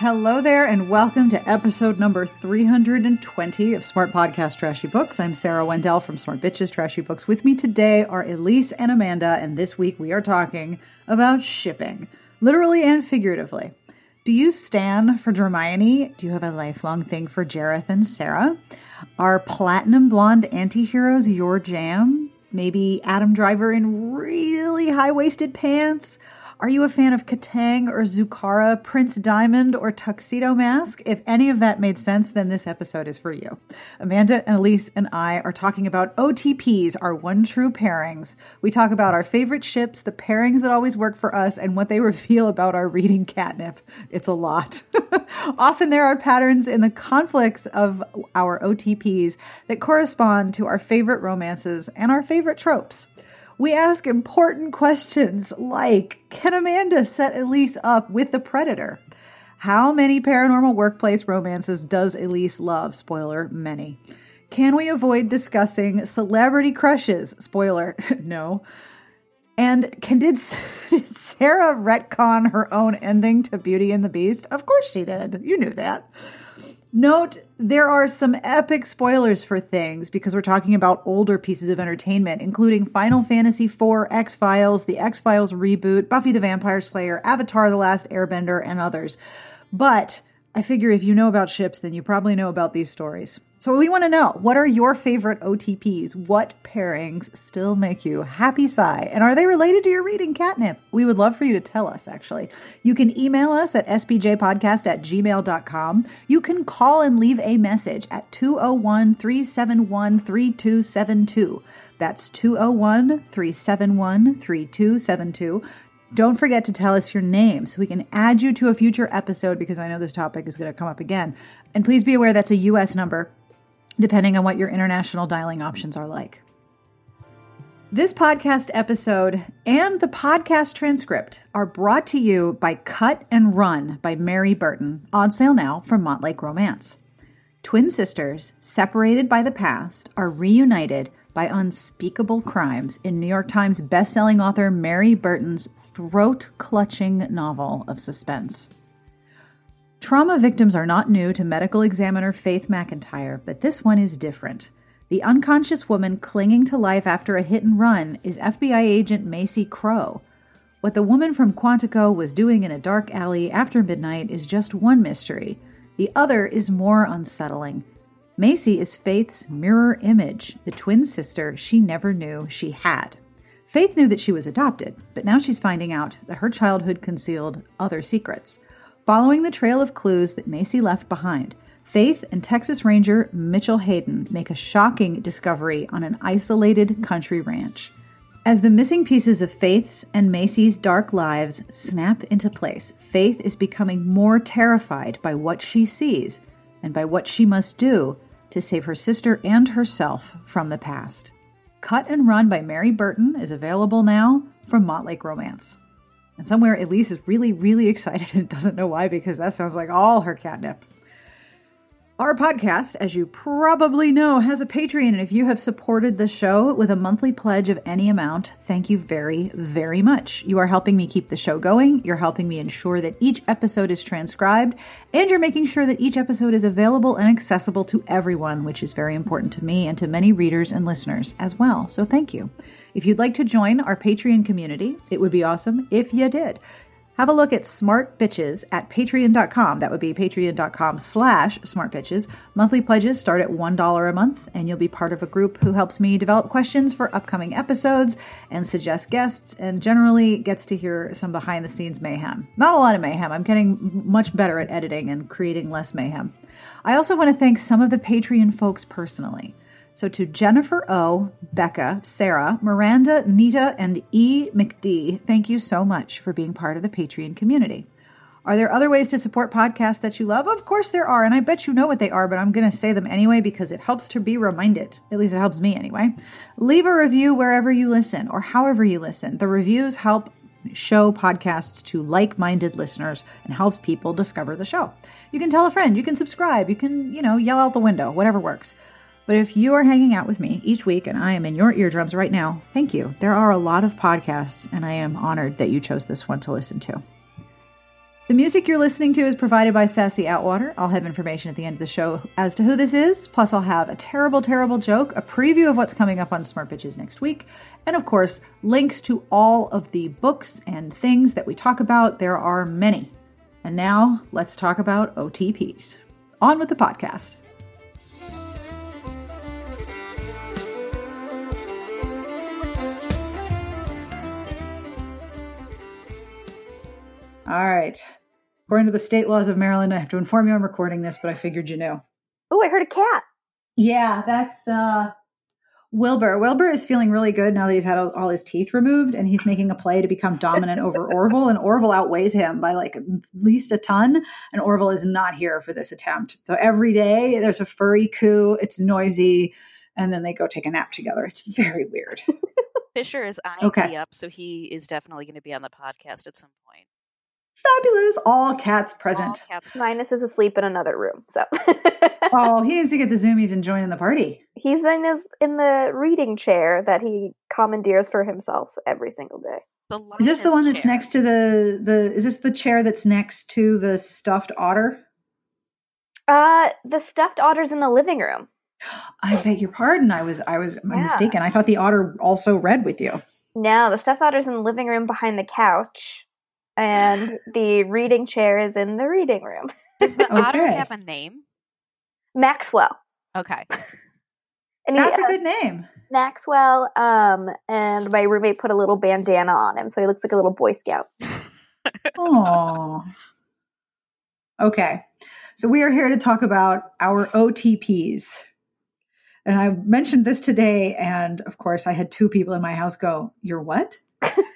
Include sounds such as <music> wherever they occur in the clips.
Hello there, and welcome to episode number 320 of Smart Podcast Trashy Books. I'm Sarah Wendell from Smart Bitches Trashy Books. With me today are Elyse and Amanda, and this week we are talking about shipping, literally and figuratively. Do you stan Dramione? Do you have a lifelong thing for Jareth and Sarah? Are platinum blonde anti-heroes your jam? Maybe Adam Driver in really high-waisted pants? Are you a fan of Kataang or Zukara, Prince Diamond, or Tuxedo Mask? If any of that made sense, then this episode is for you. Amanda and Elyse and I are talking about OTPs, our one true pairings. We talk about our favorite ships, the pairings that always work for us, and what they <laughs> reveal about our reading catnip. It's a lot. <laughs> Often there are patterns in the conflicts of our OTPs that correspond to our favorite romances and our favorite tropes. We ask important questions like Can Amanda set Elyse up with the predator? How many paranormal workplace romances does Elyse love? Spoiler, many. Can we avoid discussing celebrity crushes? Spoiler, <laughs> no. And can did, <laughs> did Sarah retcon her own ending to Beauty and the Beast? Of course she did. You knew that. Note there are some epic spoilers for things because we're talking about older pieces of entertainment, including Final Fantasy IV, X Files, the X Files reboot, Buffy the Vampire Slayer, Avatar The Last Airbender, and others. But I figure if you know about ships, then you probably know about these stories. So we want to know what are your favorite OTPs? What pairings still make you happy sigh? And are they related to your reading catnip? We would love for you to tell us, actually. You can email us at sbjpodcast at gmail.com. You can call and leave a message at 201 371 3272. That's 201 371 3272. Don't forget to tell us your name so we can add you to a future episode because I know this topic is going to come up again. And please be aware that's a US number, depending on what your international dialing options are like. This podcast episode and the podcast transcript are brought to you by Cut and Run by Mary Burton, on sale now from Montlake Romance. Twin sisters, separated by the past, are reunited by unspeakable crimes in New York Times bestselling author Mary Burton's throat clutching novel of suspense. Trauma victims are not new to medical examiner Faith McIntyre, but this one is different. The unconscious woman clinging to life after a hit and run is FBI agent Macy Crow. What the woman from Quantico was doing in a dark alley after midnight is just one mystery. The other is more unsettling. Macy is Faith's mirror image, the twin sister she never knew she had. Faith knew that she was adopted, but now she's finding out that her childhood concealed other secrets. Following the trail of clues that Macy left behind, Faith and Texas Ranger Mitchell Hayden make a shocking discovery on an isolated country ranch. As the missing pieces of Faith's and Macy's dark lives snap into place, Faith is becoming more terrified by what she sees and by what she must do to save her sister and herself from the past. Cut and Run by Mary Burton is available now from Montlake Romance. And somewhere Elyse is really, really excited and <laughs> doesn't know why because that sounds like all her catnip. Our podcast, as you probably know, has a Patreon, and if you have supported the show with a monthly pledge of any amount, thank you very, very much. You are helping me keep the show going. You're helping me ensure that each episode is transcribed, and you're making sure that each episode is available and accessible to everyone, which is very important to me and to many readers and listeners as well. So thank you. If you'd like to join our Patreon community, it would be awesome if you did have a look at Smart Bitches at patreon.com. That would be patreon.com slash smartbitches. Monthly pledges start at $1 a month, and you'll be part of a group who helps me develop questions for upcoming episodes and suggest guests, and generally gets to hear some behind the scenes mayhem. Not a lot of mayhem. I'm getting much better at editing and creating less mayhem. I also want to thank some of the Patreon folks personally. So to Jennifer O, Becca, Sarah, Miranda, Nita, and E. McD, thank you so much for being part of the Patreon community. Are there other ways to support podcasts that you love? Of course there are, and I bet you know what they are, but I'm going to say them anyway because it helps to be reminded. At least it helps me anyway. Leave a review wherever you listen or however you listen. The reviews help show podcasts to like-minded listeners and helps people discover the show. You can tell a friend, you can subscribe, you can, you know, yell out the window, whatever works. But if you are hanging out with me each week and I am in your eardrums right now, thank you. There are a lot of podcasts, and I am honored that you chose this one to listen to. The music you're listening to is provided by Sassy Outwater. I'll have information at the end of the show as to who this is. Plus, I'll have a terrible, terrible joke, a preview of what's coming up on Smart Bitches next week, and of course, links to all of the books and things that we talk about. There are many. And now, let's talk about OTPs. On with the podcast. All right. According to the state laws of Maryland, I have to inform you I'm recording this, but I figured you knew. Oh, I heard a cat. Yeah, that's uh Wilbur. Wilbur is feeling really good now that he's had all, all his teeth removed and he's making a play to become dominant over <laughs> Orville. And Orville outweighs him by like at least a ton. And Orville is not here for this attempt. So every day there's a furry coup, it's noisy, and then they go take a nap together. It's very weird. <laughs> Fisher is eyeing Okay. me up, so he is definitely going to be on the podcast at some point. Fabulous. All cats present. All cats. Minus is asleep in another room, so <laughs> Oh, he needs to get the zoomies and join in the party. he's in his in the reading chair that he commandeers for himself every single day. The Is this the lioness one that's next to the the is this the chair that's next to the stuffed otter? Uh, the stuffed otter's in the living room. I beg your pardon. I was I was Yeah. mistaken. I thought the otter also read with you. No, the stuffed otter's in the living room behind the couch, and <laughs> the reading chair is in the reading room. Does the <laughs> otter have a name? Maxwell. Okay. And he, That's a uh, good name. Maxwell. Um, and my roommate put a little bandana on him, so he looks like a little Boy Scout. Oh. Okay. So we are here to talk about our OTPs. And I mentioned this today, and of course, I had two people in my house go, You're what?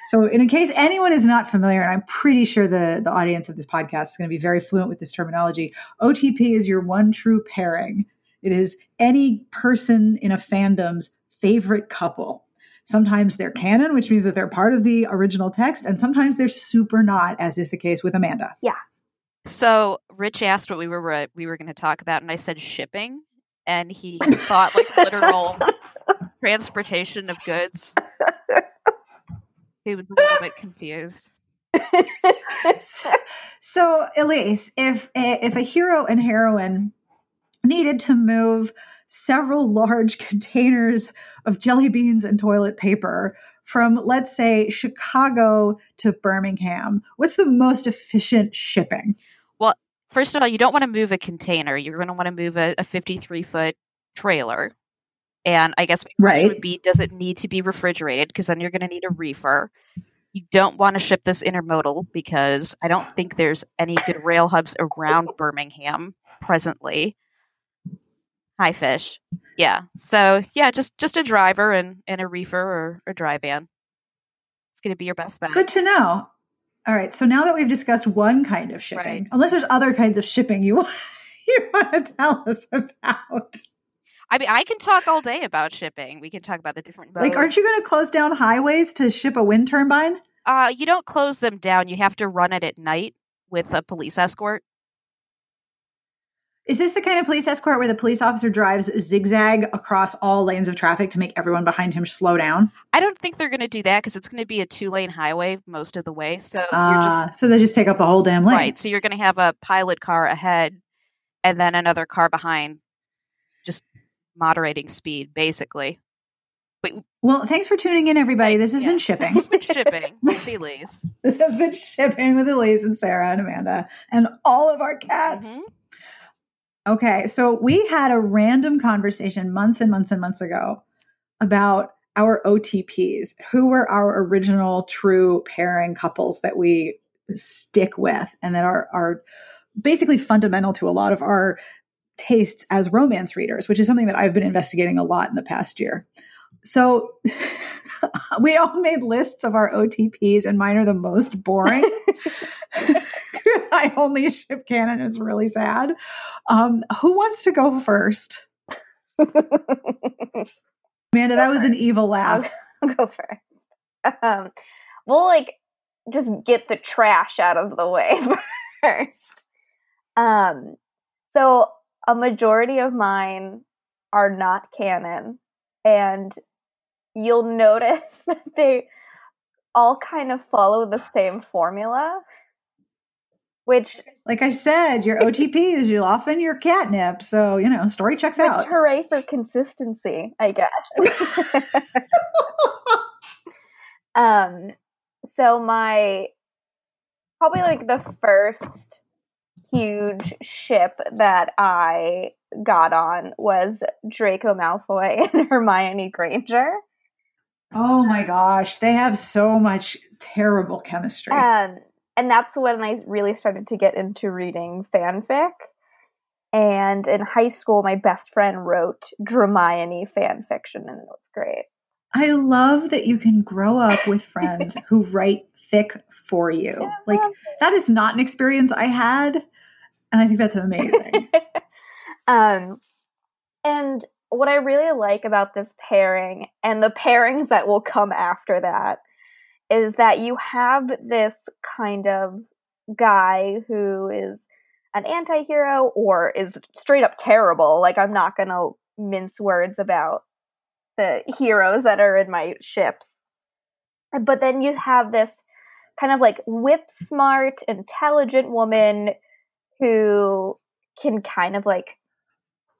So, in case anyone is not familiar, and I'm pretty sure the, the audience of this podcast is going to be very fluent with this terminology, OTP is your one true pairing. It is any person in a fandom's favorite couple. Sometimes they're canon, which means that they're part of the original text, and sometimes they're super not, as is the case with Amanda. Yeah. So Rich asked what we were we were going to talk about, and I said shipping, and he thought like literal <laughs> transportation of goods. He was a little bit confused. <laughs> so, Elyse, if a, if a hero and heroine needed to move several large <laughs> containers of jelly beans and toilet paper from, let's say, Chicago to Birmingham, what's the most efficient shipping? Well, First of all, you don't want to move a container. You're going to want to move a, a 53 foot trailer. And I guess Right. would be does it need to be refrigerated? Because then you're going to need a reefer. You don't want to ship this intermodal because I don't think there's any good rail hubs around Birmingham presently. Hi, fish. Yeah. So yeah, just just a driver and, and a reefer or a dry van. It's going to be your best bet. Good to know. All right. So now that we've discussed one kind of shipping, Right. unless there's other kinds of shipping you want, <laughs> you want to tell us about, I mean, I can talk all day about shipping. We can talk about the different like, aren't you going to close down highways to ship a wind turbine? Uh, you don't close them down. You have to run it at night with a police escort. Is this the kind of police escort where the police officer drives zigzag across all lanes of traffic to make everyone behind him slow down? I don't think they're going to do that because it's going to be a two lane highway most of the way. So you're Ah, just so they just take up the whole damn lane. right. So you're going to have a pilot car ahead, and then another car behind, just moderating speed, basically. Well, thanks for tuning in, everybody. Thanks, This has yeah. been shipping. It's been shipping <laughs> with Elyse. this has been shipping with Elyse and Sarah and Amanda and all of our cats. Mhm. Okay, so we had a random conversation months and months and months ago about our OTPs, who were our original true pairing couples that we stick with and that are are basically fundamental to a lot of our tastes as romance readers, which is something that I've been investigating a lot in the past year. So <laughs> we all made lists of our OTPs, and mine are the most boring because <laughs> <laughs> I only ship canon. It's really sad. Um, who wants to go first? Amanda, that was an evil laugh. I'll go first. Um, we'll like just get the trash out of the way first. Um, so a majority of mine are not canon, and you'll notice <laughs> that they all kind of follow the same formula. Which, like I said, your OTP is you often your catnip. So, you know, story checks which out. hooray for consistency, I guess. <laughs> <laughs> um, so my probably like the first huge ship that I got on was Draco Malfoy <laughs> and Hermione Granger. oh my gosh. They have so much terrible chemistry. Um, and that's when I really started to get into reading fanfic. And in high school, my best friend wrote Dramione fan fiction, and it was great. I love that you can grow up with friends <laughs> who write fic for you. Like that is not an experience I had. And I think that's amazing. <laughs> um, and what I really like about this pairing and the pairings that will come after that is that you have this kind of guy who is an anti-hero or is straight up terrible. Like I'm not going to mince words about the heroes that are in my ships. But then you have this kind of like whip smart, intelligent woman who can kind of like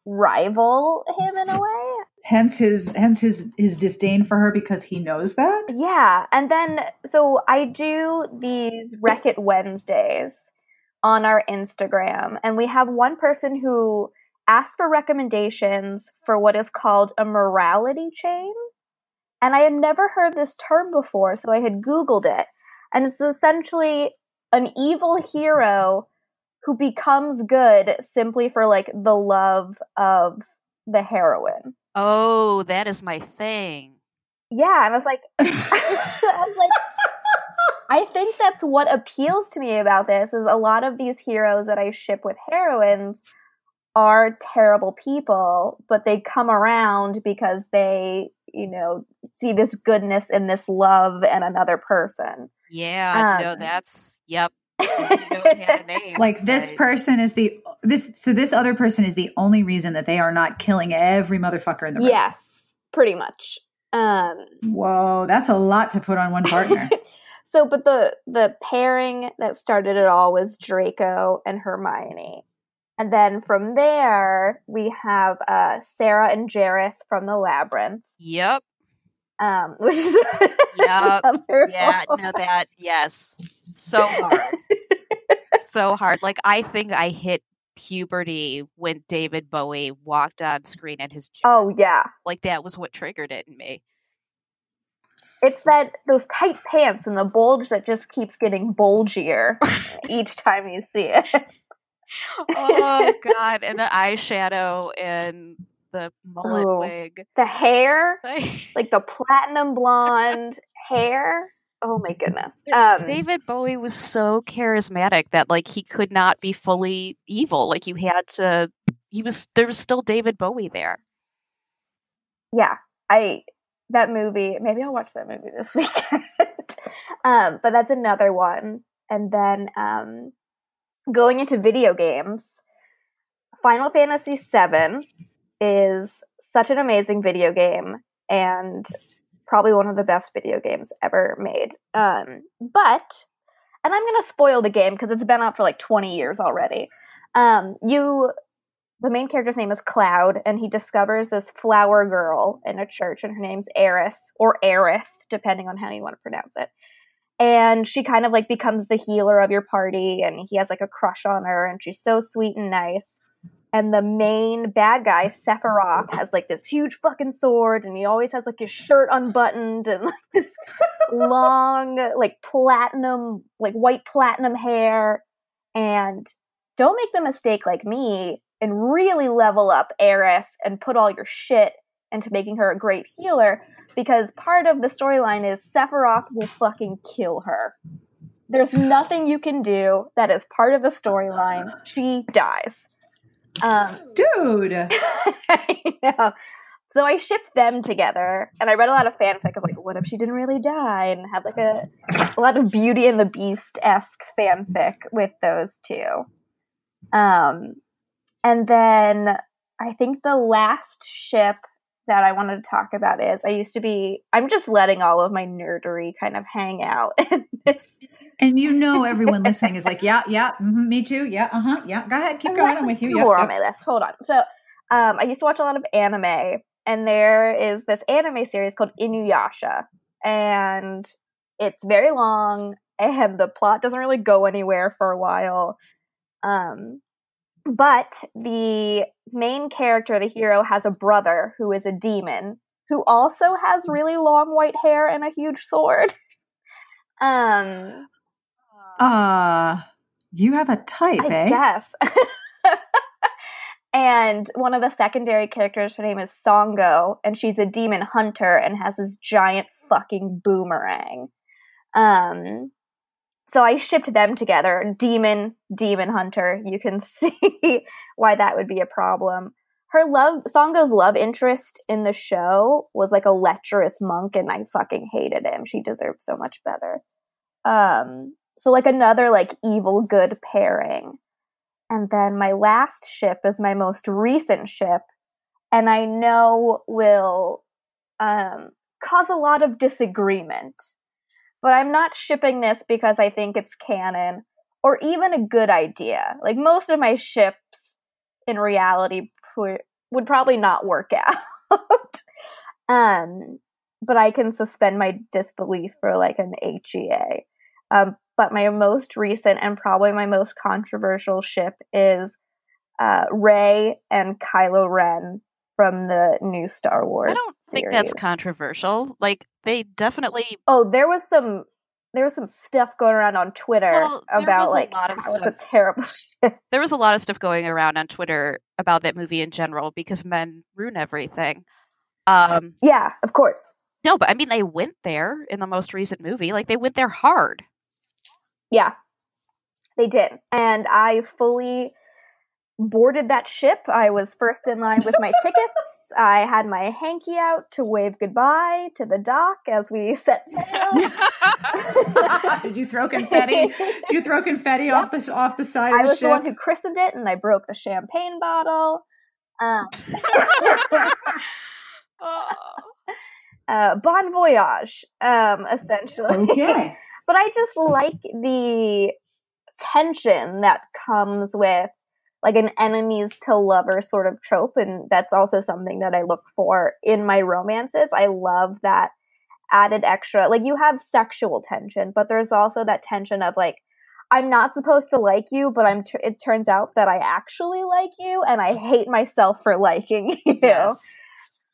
rival him in a way. hence his hence his his disdain for her because he knows that. Yeah, and then so I do these Wreck It Wednesdays on our Instagram, and we have one person who asks for recommendations for what is called a morality chain. And I had never heard this term before, so I had Googled it. And it's essentially an evil hero who becomes good simply for like the love of the heroine. Oh, that is my thing. Yeah, and I was like, <laughs> I was like, I think that's what appeals to me about this is a lot of these heroes that I ship with heroines are terrible people, but they come around because they, you know, see this goodness in this love and another person. Yeah, no, Um, that's yep. You know it had a <laughs> name, Like this but- person is the this so this other person is the only reason that they are not killing every motherfucker in the room. yes, pretty much. Um Whoa, that's a lot to put on one partner. <laughs> so but the the pairing that started it all was Draco and Hermione. And then from there we have uh Sarah and Jareth from the Labyrinth. Yep. Um <laughs> which is Yep. <laughs> Yeah. No, that yes, so hard, so hard. Like I think I hit puberty when David Bowie walked on screen in his gym. Oh yeah. Like that was what triggered it in me. It's that those tight pants and the bulge that just keeps getting bulgier <laughs> each time you see it. Oh God! And the eyeshadow and the mullet Oh. wig. The hair, <laughs> Like, the platinum blonde hair. Oh my goodness. Um, David Bowie was so charismatic that like he could not be fully evil. Like you had to. He was there was still David Bowie there. yeah, I that movie. Maybe I'll watch that movie this <laughs> weekend. um, but that's another one. And then um, going into video games, Final Fantasy VII is such an amazing video game and probably one of the best video games ever made. Um, but, and I'm going to spoil the game because it's been out for like 20 years already. Um, you, the main character's name is Cloud, and he discovers this flower girl in a church, and her name's Aeris or Aerith, depending on how you want to pronounce it. And she kind of like becomes the healer of your party, and he has like a crush on her, and she's so sweet and nice and the main bad guy Sephiroth <laughs> has like this huge fucking sword and he always has like his shirt unbuttoned and <laughs> like this <laughs> long like platinum like white platinum hair and don't make the mistake like me and really level up Aeris and put all your shit into making her a great healer because part of the storyline is Sephiroth will fucking kill her. There's nothing you can do that is part of the storyline. She dies. Um, Dude. <laughs> I know. So I shipped them together, and I read a lot of fanfic of like, what if she didn't really die, and had like a a lot of Beauty and the Beast esque fanfic with those two. Um, and then I think the last ship that I wanted to talk about is I used to be I'm just letting all of my nerdery kind of hang out <laughs> in this And you know, <laughs> everyone listening is like, yeah, yeah, mhm, me too. Yeah, uh huh. Yeah, go ahead. Keep There's going. I'm with you. more yep. on my list. Hold on. So, um, I used to watch a lot of anime, and there is this anime series called Inuyasha, and it's very long, and the plot doesn't really go anywhere for a while. Um, but the main character, the hero, has a brother who is a demon who also has really long white hair and a huge sword. <laughs> um, Uh, you have a type, I eh? Yes. <laughs> and one of the secondary characters, her name is Sango, and she's a demon hunter and has this giant fucking boomerang. Um, so I shipped them together. Demon, demon hunter. You can <laughs> see why that would be a problem. Her love, Sango's love interest in the show was like a lecherous monk, and I fucking hated him. She deserved so much better. Um, so like another like evil good pairing. And then my last ship is my most recent ship, and I know will um, cause a lot of disagreement. But I'm not shipping this because I think it's canon or even a good idea. Like most of my ships in reality would probably not work <laughs> out. um, but I can suspend my disbelief for like an HEA. Um, but my most recent and probably my most controversial ship is uh, Rey and Kylo Ren from the new Star Wars. I don't think that's controversial. Like they definitely Oh, there was some there was some stuff going around on Twitter Well, about was a like lot of how it's a stuff. <laughs> terrible ship. there was a lot of stuff going around on Twitter about that movie in general because men ruin everything. Um, Yeah, of course. no, but I mean they went there in the most recent movie. Like they went there hard. Yeah, they did. And I fully boarded that ship. I was first in line with my <laughs> tickets. I had my hanky out to wave goodbye to the dock as we <laughs> set sail. <laughs> Did you throw confetti? Did you throw confetti off the off the side I of the ship? I was the one who christened it, and I broke the champagne bottle. Um, Oh. uh, bon voyage, um, essentially. Okay. but I just like the tension that comes with like an enemies to lover sort of trope and that's also something that I look for in my romances. I love that added extra like you have sexual tension, but there's also that tension of like I'm not supposed to like you, but I'm t- it turns out that I actually like you and I hate myself for liking <laughs> you. Yes.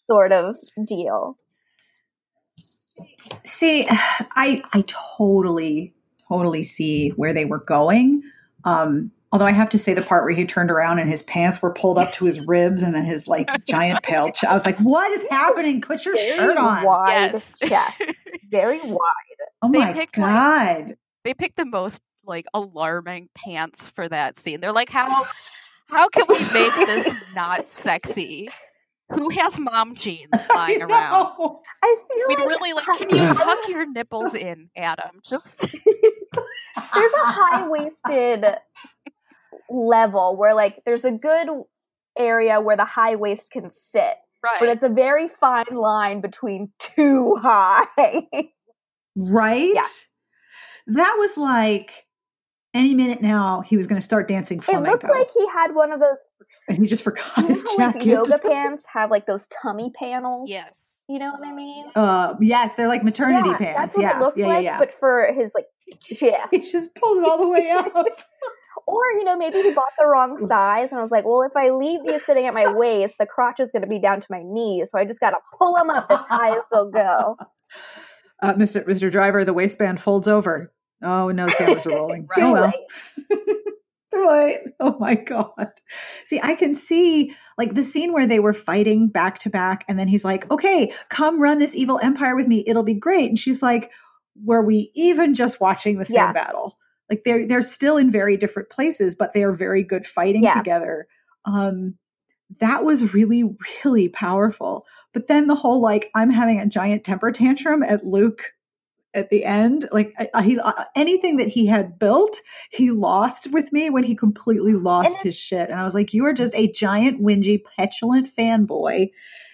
Sort of deal. See, I I totally totally see where they were going. Um, although I have to say the part where he turned around and his pants were pulled up to his ribs and then his like <laughs> giant pale ch- I was like, "What is happening? Put your Very shirt on." wide Yes. chest. Very <laughs> wide. Oh They my picked, like- god. They picked the most like alarming pants for that scene. They're like, how how can we make this <laughs> not sexy? Who has mom jeans lying I around? know. I feel We'd like really like. Can you tuck your nipples in, Adam? Just there's a high waisted level where like there's a good area where the high waist can sit, right. but it's a very fine line between too high. Right? Yeah. That was like any minute now he was going to start dancing it flamenco. looked like he had one of those and he just forgot his how, like jacket. yoga <laughs> pants have like those tummy panels. yes. You know what I mean? Uh, yes, they're like maternity yeah, pants. That's what yeah, it looked yeah, like, yeah, yeah. but for his like chest. <laughs> he just pulled it all the way up. Or, you know, maybe he bought the wrong <laughs> size and I was like, well, if I leave these sitting at my <laughs> waist, the crotch is going to be down to my knees. So I just got to pull them up as high as they'll go. <laughs> Uh, Mr. Mr. Driver, the waistband folds over. Oh no, the cameras are rolling. Too oh well. late. Oh my god. See, I can see like the scene where they were fighting back to back, and then he's like, "Okay, come run this evil empire with me. It'll be great." And she's like, "Were we even just watching the same Yeah. battle?" Like they're they're still in very different places, but they are very good fighting Yeah. together. Um, that was really really powerful. But then the whole like I'm having a giant temper tantrum at Luke at the end, like I, he uh, anything that he had built, he lost with me when he completely lost And his shit. And I was like, you are just a giant, whingy, petulant fanboy.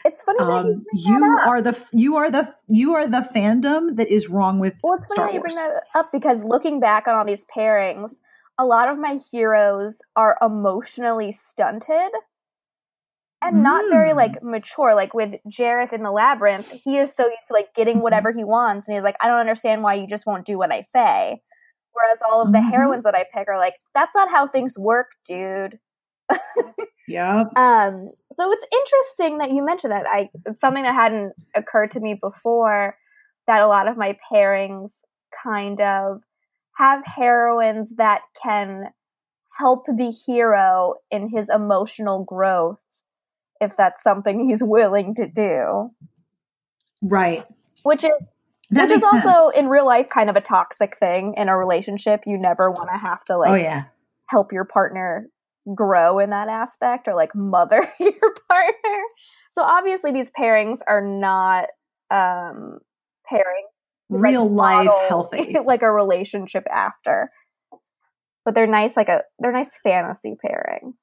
It's funny that you, Um, bring you that up. are the you are the you are the fandom that is wrong with Well, it's Star funny that you Wars. bring that up because looking back on all these pairings, a lot of my heroes are emotionally stunted and not very Mm. like mature. Like with Jareth in the labyrinth, he is so used to like getting Mhm. whatever he wants, and he's like, I don't understand why you just won't do what I say. Whereas all of the Mhm. heroines that I pick are like, that's not how things work, dude. <laughs> Yep. Um, so it's interesting that you mentioned that. I it's something that hadn't occurred to me before that a lot of my pairings kind of have heroines that can help the hero in his emotional growth if that's something he's willing to do. Right. Which is That which is also sense. in real life kind of a toxic thing in a relationship. You never want to have to like oh yeah. help your partner grow in that aspect or like mother <laughs> your partner. So obviously these pairings are not um pairing like, Real life healthy. <laughs> like a relationship after. But they're nice like a they're nice fantasy pairings.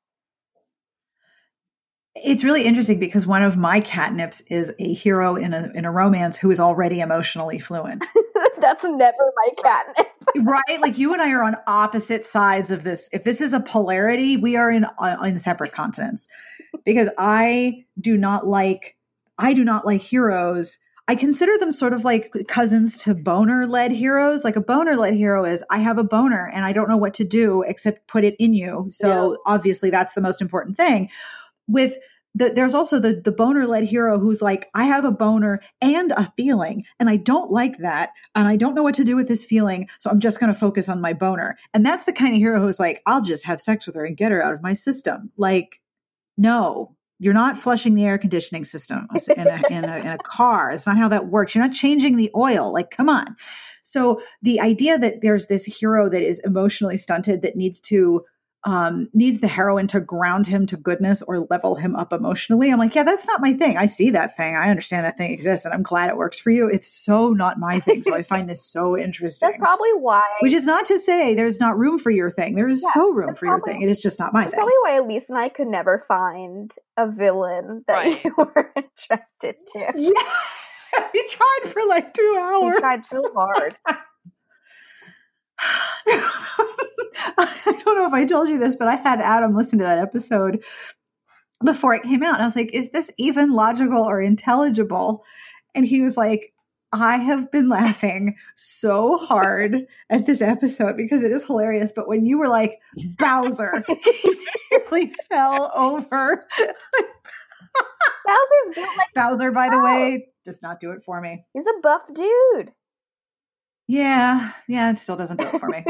It's really interesting because one of my catnips is a hero in a in a romance who is already emotionally fluent. <laughs> That's never my catnip. <laughs> right? Like you and I are on opposite sides of this. If this is a polarity, we are in uh, in separate continents. Because I do not like I do not like heroes. I consider them sort of like cousins to boner led heroes. Like a boner led hero is I have a boner and I don't know what to do except put it in you. So obviously that's the most important thing. With the, there's also the the boner led hero who's like I have a boner and a feeling and I don't like that and I don't know what to do with this feeling so I'm just going to focus on my boner. And that's the kind of hero who's like I'll just have sex with her and get her out of my system. Like no, you're not flushing the air conditioning system in a, in a, in a car. It's not how that works. You're not changing the oil. Like, come on. So the idea that there's this hero that is emotionally stunted that needs to um, needs the heroine to ground him to goodness or level him up emotionally. I'm like, yeah, that's not my thing. I see that thing. I understand that thing exists, and I'm glad it works for you. It's so not my thing. So I find this so <laughs> interesting. That's probably why Which is not to say there's not room for your thing. There is Yeah, so room for your thing. It is just not my that's thing. probably why Elyse and I could never find a villain that Right. <laughs> you were attracted to. Yeah. <laughs> we tried for like two hours. We tried so hard. I don't know if I told you this, but I had Adam listen to that episode before it came out. And I was like, is this even logical or intelligible? And he was like, I have been laughing so hard at this episode because it is hilarious. But when you were like, Bowser, <laughs> he nearly fell over. Bowser's built like Bowser, by the way, does not do it for me. he's a buff dude. Yeah, yeah, it still doesn't do it for me.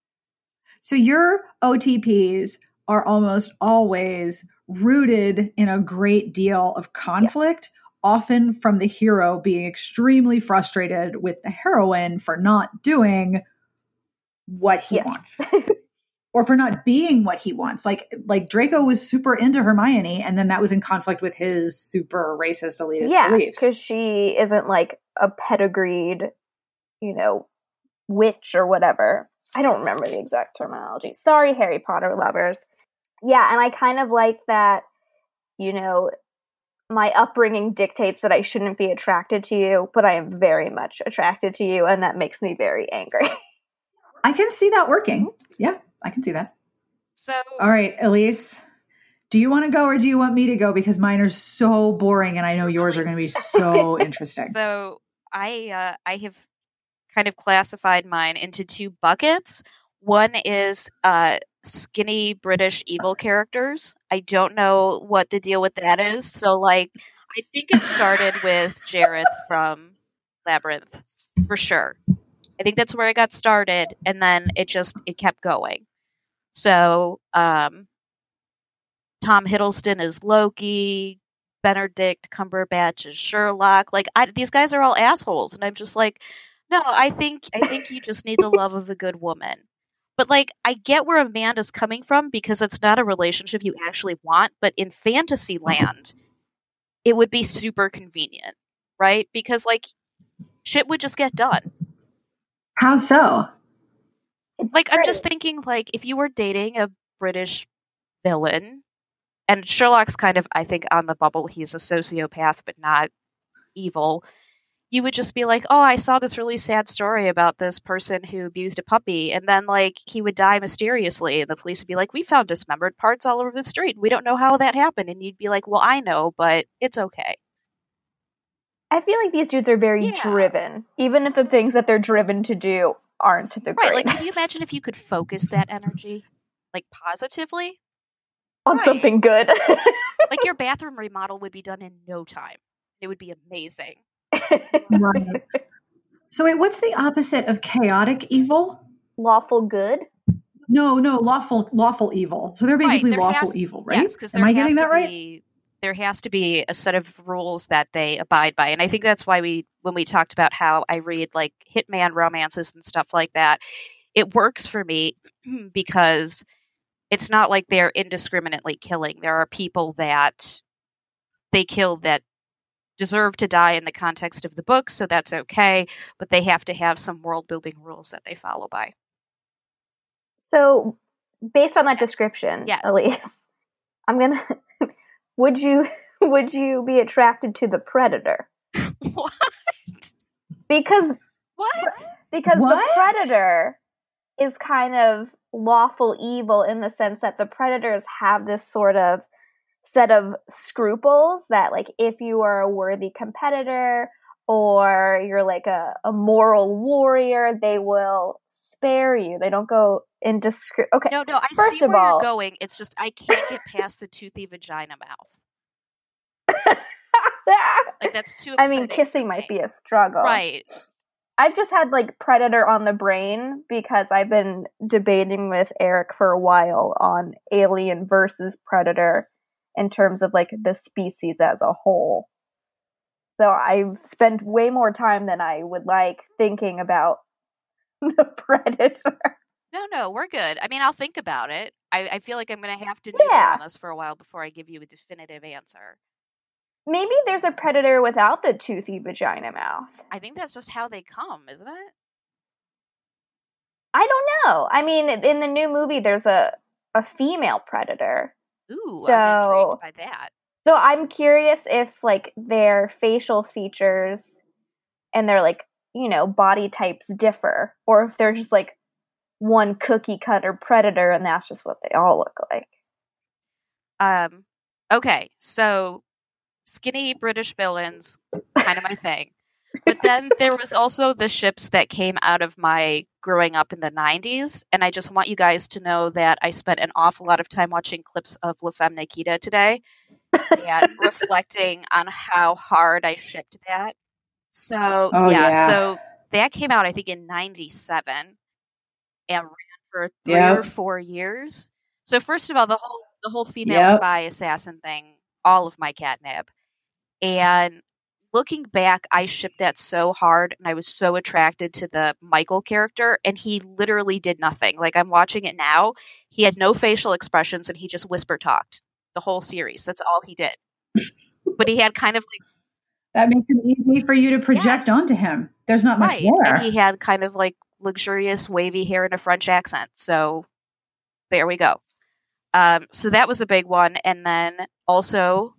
<laughs> so your OTPs are almost always rooted in a great deal of conflict, often from the hero being extremely frustrated with the heroine for not doing what he Yes. wants <laughs> or for not being what he wants. Like like Draco was super into Hermione and then that was in conflict with his super racist elitist yeah, beliefs. because she isn't like a pedigreed, you know, witch or whatever. I don't remember the exact terminology. Sorry, Harry Potter lovers. Yeah, and I kind of like that, you know, my upbringing dictates that I shouldn't be attracted to you, but I am very much attracted to you, and that makes me very angry. <laughs> I can see that working. Yeah, I can see that. So All right, Elyse, do you want to go or do you want me to go? Because mine are so boring, and I know yours are going to be <laughs> so interesting. So I uh, I have kind of classified mine into two buckets. One is uh, skinny British evil characters. I don't know what the deal with that is. So like I think it started with Jareth from Labyrinth for sure. I think that's where it got started, and then it just it kept going. So um, Tom Hiddleston is Loki. Benedict Cumberbatch is Sherlock. Like I, these guys are all assholes, and I'm just like, no, I think I think you just need the love of a good woman. But like, I get where Amanda's coming from because it's not a relationship you actually want. But in fantasy land, it would be super convenient, right? Because like, shit would just get done. How so? Like, I'm just thinking, like, if you were dating a British villain, and Sherlock's kind of, I think, on the bubble. He's a sociopath, but not evil. You would just be like, oh, I saw this really sad story about this person who abused a puppy. And then, like, he would die mysteriously. And the police would be like, we found dismembered parts all over the street. We don't know how that happened. And you'd be like, well, I know, but it's okay. I feel like these dudes are very Yeah. driven, even if the things that they're driven to do aren't the Right. Like, can you imagine if you could focus that energy, like, positively? on Right. something good. Like, your bathroom remodel would be done in no time. It would be amazing. Right. So wait, what's the opposite of chaotic evil? Lawful good. No, no, lawful lawful evil. So they're basically there lawful has- evil, right? Yes, because Am I getting that right? Be, there has to be a set of rules that they abide by, and I think that's why we, when we talked about how I read like hitman romances and stuff like that, it works for me <clears throat> because it's not like they're indiscriminately killing. There are people that they kill that deserve to die in the context of the book, so that's okay. But they have to have some world building rules that they follow by. So, based on that description, Yes. Elyse, I'm gonna. <laughs> would you <laughs> would you be attracted to the predator? <laughs> what? Because What? because the predator is kind of lawful evil in the sense that the predators have this sort of set of scruples that like if you are a worthy competitor or you're like a, a moral warrior they will spare you they don't go into scru- okay No, no, I First see of where all- you're going. It's just I can't get past the toothy vagina mouth. <laughs> Like that's too. i mean kissing might be a struggle right. I've just had like Predator on the brain because I've been debating with Eric for a while on Alien versus Predator in terms of like the species as a whole. So I've spent way more time than I would like thinking about <laughs> the Predator. No, no, we're good. I mean, I'll think about it. I, I feel like I'm going to have to do Yeah. on this for a while before I give you a definitive answer. Maybe there's a Predator without the toothy vagina mouth. I think that's just how they come, isn't it? I don't know. I mean, in the new movie, there's a a female Predator. Ooh, I'm So- intrigued by that. So I'm curious if like their facial features and their like, you know, body types differ or if they're just like one cookie cutter predator and that's just what they all look like. Um, okay, so skinny British villains, kind of my thing. But then there was also the ships that came out of my growing up in the 90s. And I just want you guys to know that I spent an awful lot of time watching clips of La Femme Nikita today and <laughs> reflecting on how hard I shipped that. So, Oh, yeah, yeah. so that came out, I think, in 97 and ran for three Yep. or four years. So, first of all, the whole the whole female Yep. spy assassin thing, all of my catnip. And looking back, I shipped that so hard and I was so attracted to the Michael character and he literally did nothing. Like I'm watching it now, he had no facial expressions and he just whisper talked the whole series. That's all he did. but he had kind of like That makes it easy for you to project onto him. There's not much right, there. and he had kind of like luxurious wavy hair and a French accent. So there we go. Um, so that was a big one, and then also,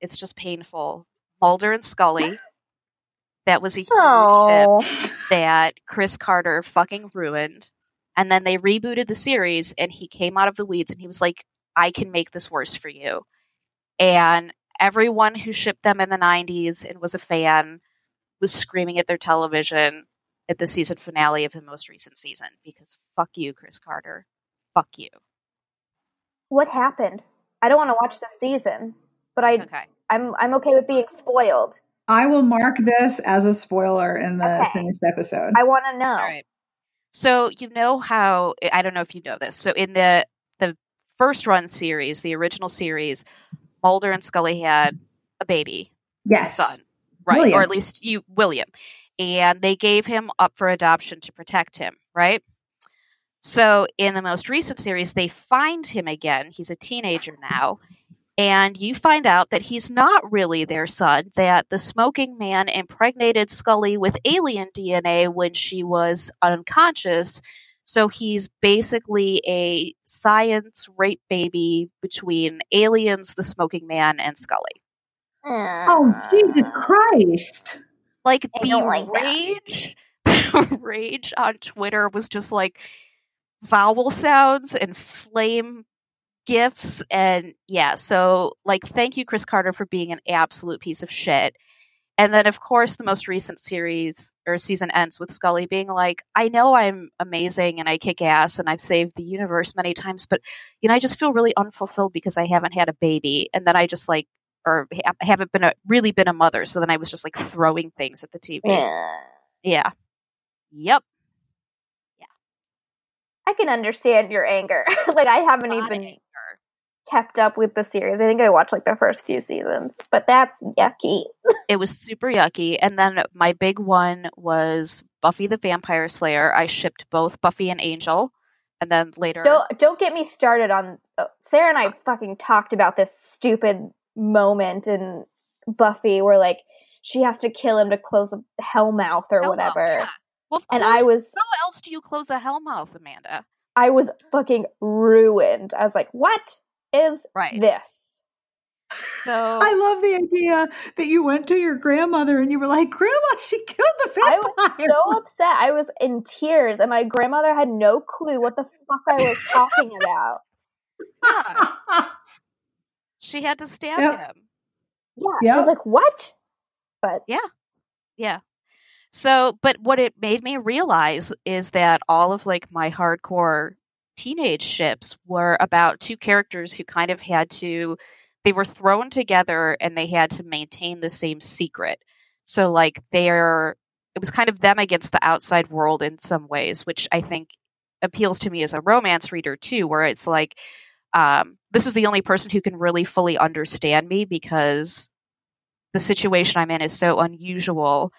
it's just painful. Mulder and Scully. That was a huge Oh. ship that Chris Carter fucking ruined. And then they rebooted the series, and he came out of the weeds and he was like, I can make this worse for you. And everyone who shipped them in the 90s and was a fan was screaming at their television at the season finale of the most recent season because fuck you, Chris Carter. Fuck you. What happened? I don't want to watch this season, but I Okay. I'm I'm okay with being spoiled. I will mark this as a spoiler in the Okay. finished episode. I want to know. All right. So you know how I don't know if you know this. So in the the first run series, the original series, Mulder and Scully had a baby, yes. son, right? William. Or at least you William. And they gave him up for adoption to protect him, right? So in the most recent series, they find him again. He's a teenager now. And you find out that he's not really their son, that the smoking man impregnated Scully with alien DNA when she was unconscious So he's basically a science rape baby between aliens, the smoking man, and Scully. Hmm. Oh, Jesus Christ. Like I the like rage, <laughs> the rage on Twitter was just like vowel sounds and flame gifs and yeah, so like thank you Chris Carter for being an absolute piece of shit. And then of course the most recent series or season ends with Scully being like, I know I'm amazing and I kick ass and I've saved the universe many times, but you know, I just feel really unfulfilled because I haven't had a baby. And then I just like or ha- haven't been a really been a mother. So then I was just like throwing things at the TV. Yeah. Yeah. Yep. Yeah i can understand your anger. <laughs> like I haven't of even anger. Kept up with the series. I think I watched like the first few seasons, but that's yucky. <laughs> It was super yucky. And then my big one was Buffy the Vampire Slayer. I shipped both Buffy and Angel. And then later Don't don't get me started on uh, Sarah and I fucking talked about this stupid moment in Buffy where like she has to kill him to close the hell mouth or Hellmouth, whatever. yeah. Well, And. I was How else do you close a hellmouth, Amanda? I was fucking ruined. I was like, "What is Right. this?" <laughs> So I love the idea that you went to your grandmother and you were like, Grandma, she killed the vampire." I was so upset. I was in tears, and my grandmother had no clue what the fuck I was talking about. yeah, <laughs> she had to stab Yep. him. Yeah, I was like, "What?" But yeah, Yeah. So, but what it made me realize is that all of like my hardcore teenage ships were about two characters who kind of had to they were thrown together and they had to maintain the same secret. So like they're it was kind of them against the outside world in some ways, which I think appeals to me as a romance reader too, where it's like um, this is the only person who can really fully understand me because the situation I'm in is so unusual